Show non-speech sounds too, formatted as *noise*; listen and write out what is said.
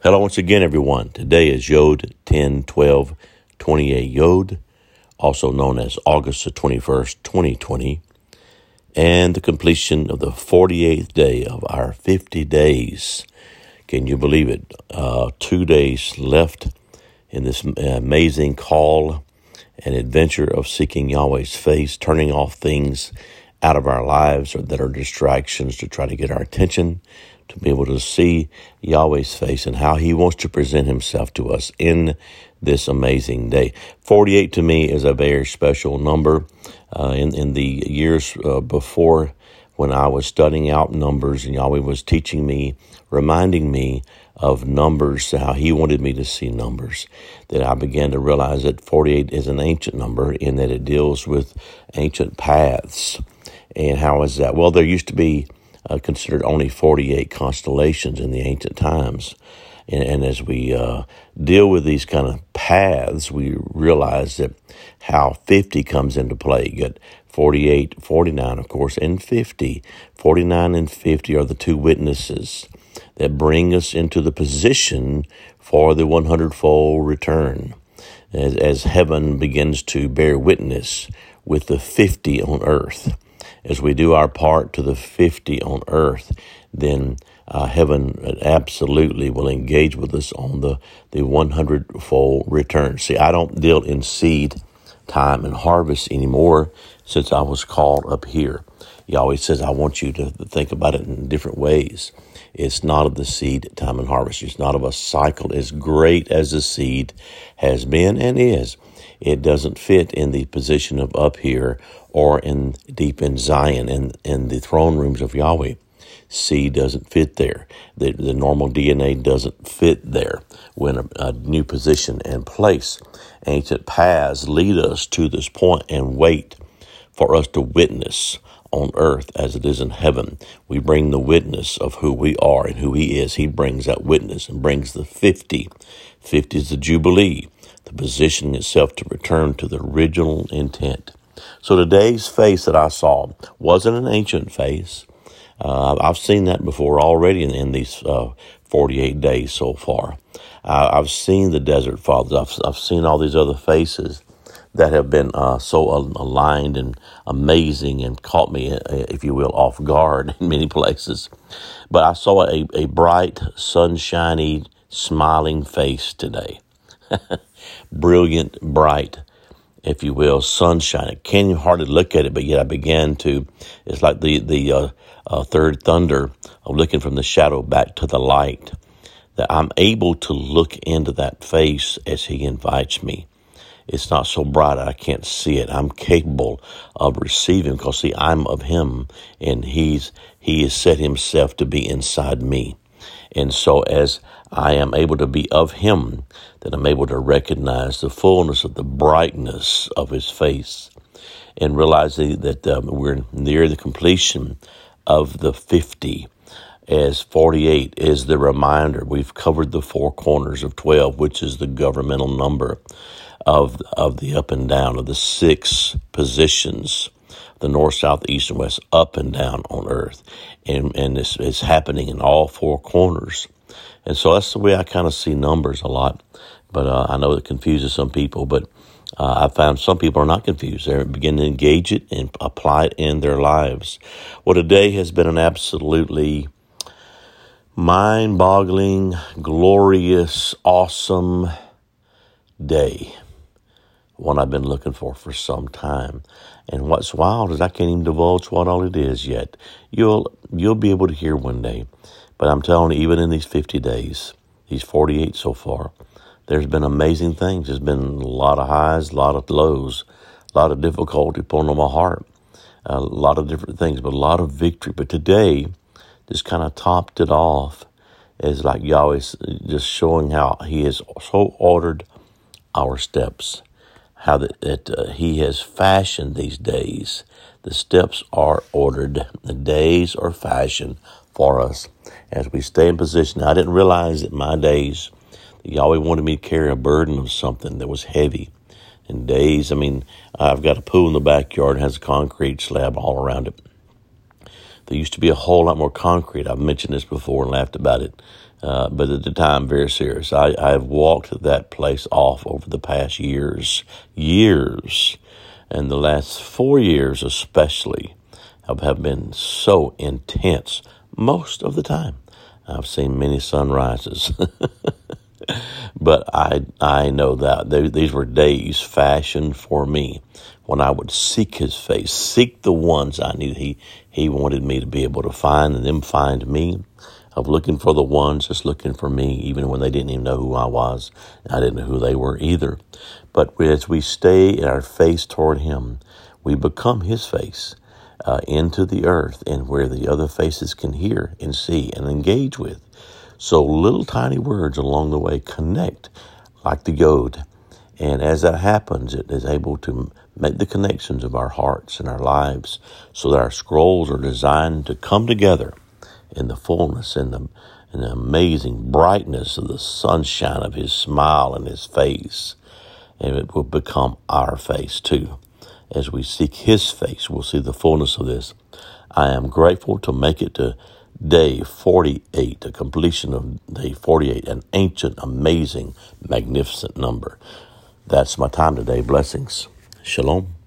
Hello once again, everyone. Today is Yod 10 12 28 Yod, also known as August the 21st, 2020, and the completion of the 48th day of our 50 days. Can you believe it? Uh, two days left in this amazing call and adventure of seeking Yahweh's face, turning off things out of our lives or that are distractions to try to get our attention, to be able to see Yahweh's face and how He wants to present Himself to us in this amazing day. 48 to me is a very special number. Uh, in, in the years uh, before, when I was studying out numbers and Yahweh was teaching me, reminding me of numbers, how He wanted me to see numbers, that I began to realize that 48 is an ancient number in that it deals with ancient paths. And how is that? Well, there used to be uh, considered only 48 constellations in the ancient times. And, and as we uh, deal with these kind of paths, we realize that how 50 comes into play. You got 48, 49, of course, and 50. 49 and 50 are the two witnesses that bring us into the position for the 100 fold return. As, as heaven begins to bear witness with the 50 on earth as we do our part to the 50 on earth, then uh, heaven absolutely will engage with us on the, the 100 fold return. See, I don't deal in seed time and harvest anymore since I was called up here. He always says, I want you to think about it in different ways. It's not of the seed time and harvest. It's not of a cycle as great as the seed has been and is. It doesn't fit in the position of up here or in deep in Zion in, in the throne rooms of Yahweh. C doesn't fit there. The, the normal DNA doesn't fit there. When a, a new position and place. Ancient paths lead us to this point and wait for us to witness on earth as it is in heaven. We bring the witness of who we are and who He is. He brings that witness and brings the 50. 50 is the Jubilee, the positioning itself to return to the original intent. So today's face that I saw wasn't an ancient face. Uh, I've seen that before already in, in these uh, 48 days so far. I've seen the desert fathers. I've, I've seen all these other faces that have been uh, so aligned and amazing and caught me, uh, if you will, off guard *laughs* in many places. But I saw a, a bright, sunshiny, smiling face today. *laughs* Brilliant, bright, if you will, sunshine. I can't hardly look at it, but yet I began to. It's like the the uh, uh, third thunder of looking from the shadow back to the light. That I'm able to look into that face as He invites me. It's not so bright I can't see it. I'm capable of receiving because see I'm of Him, and He's He has set Himself to be inside me. And so, as I am able to be of Him, then I'm able to recognize the fullness of the brightness of His face and realizing that um, we're near the completion of the 50 as 48 is the reminder. We've covered the four corners of 12, which is the governmental number of, of the up and down, of the six positions the north, south, east, and west, up and down on earth. And, and it's, it's happening in all four corners. And so that's the way I kind of see numbers a lot. But uh, I know it confuses some people, but uh, I found some people are not confused. They're beginning to engage it and apply it in their lives. Well, today has been an absolutely mind boggling, glorious, awesome day one I've been looking for for some time. And what's wild is I can't even divulge what all it is yet. You'll you'll be able to hear one day. But I'm telling you, even in these 50 days, these 48 so far, there's been amazing things. There's been a lot of highs, a lot of lows, a lot of difficulty pulling on my heart, a lot of different things, but a lot of victory. But today, just kind of topped it off as like Yahweh just showing how He has so ordered our steps how that, that uh, he has fashioned these days. The steps are ordered, the days are fashioned for us as we stay in position. I didn't realize that my days, Yahweh wanted me to carry a burden of something that was heavy. In days, I mean, I've got a pool in the backyard has a concrete slab all around it. There used to be a whole lot more concrete. I've mentioned this before and laughed about it. Uh, but at the time, very serious. I, I've walked that place off over the past years, years, and the last four years especially have, have been so intense most of the time. I've seen many sunrises. *laughs* but I I know that they, these were days fashioned for me when I would seek His face, seek the ones I knew He He wanted me to be able to find, and them find me. Of looking for the ones just looking for me, even when they didn't even know who I was. I didn't know who they were either. But as we stay in our face toward Him, we become His face uh, into the earth, and where the other faces can hear and see and engage with. So little tiny words along the way connect like the yod. And as that happens, it is able to make the connections of our hearts and our lives so that our scrolls are designed to come together in the fullness and the, and the amazing brightness of the sunshine of His smile and His face. And it will become our face too. As we seek His face, we'll see the fullness of this. I am grateful to make it to day 48, the completion of day 48, an ancient, amazing, magnificent number. That's my time today. Blessings. Shalom.